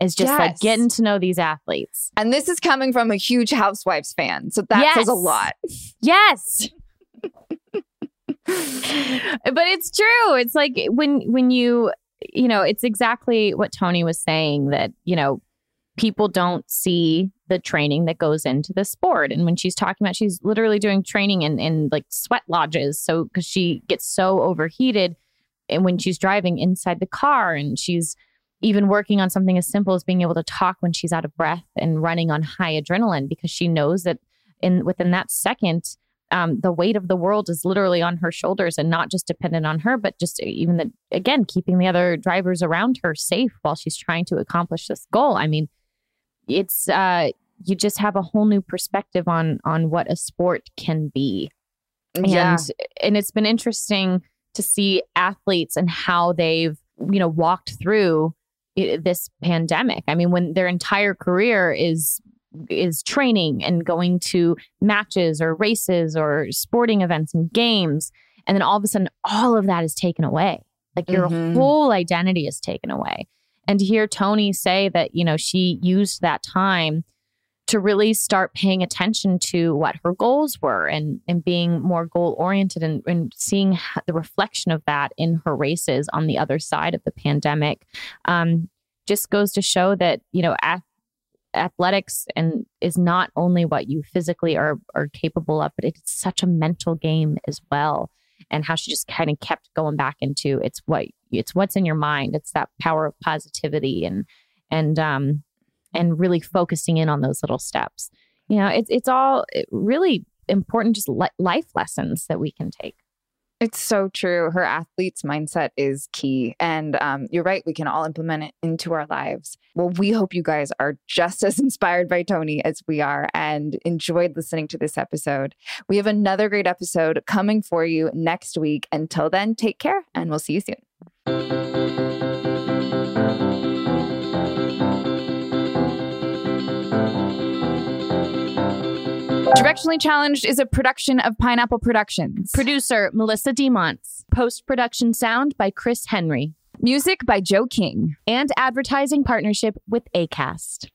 Is just like getting to know these athletes. And this is coming from a huge Housewives fan. So that says a lot. Yes. but it's true. It's like when when you you know, it's exactly what Toni was saying that, you know, people don't see the training that goes into the sport. And when she's talking about she's literally doing training in in like sweat lodges so cuz she gets so overheated and when she's driving inside the car and she's even working on something as simple as being able to talk when she's out of breath and running on high adrenaline because she knows that in within that second um, the weight of the world is literally on her shoulders and not just dependent on her but just even the again keeping the other drivers around her safe while she's trying to accomplish this goal. I mean it's uh you just have a whole new perspective on on what a sport can be. And Yeah. and it's been interesting to see athletes and how they've you know walked through i- this pandemic. I mean when their entire career is is training and going to matches or races or sporting events and games. And then all of a sudden all of that is taken away. Like your Mhm. whole identity is taken away. And to hear toni say that you know she used that time to really start paying attention to what her goals were and and being more goal oriented and, and seeing the reflection of that in her races on the other side of the pandemic um, just goes to show that you know ath- athletics and is not only what you physically are are capable of but it's such a mental game as well. And how she just kind of kept going back into it's what it's what's in your mind. It's that power of positivity and and um and really focusing in on those little steps. You know it's it's all really important just li- life lessons that we can take It's so true. Her athlete's mindset is key. And um, you're right. We can all implement it into our lives. Well, we hope you guys are just as inspired by Toni as we are and enjoyed listening to this episode. We have another great episode coming for you next week. Until then, take care and we'll see you soon. Directionally Challenged is a production of Pineapple Productions. producer melissa demonts post-production sound by chris henry Music by Joe King. and advertising partnership with acast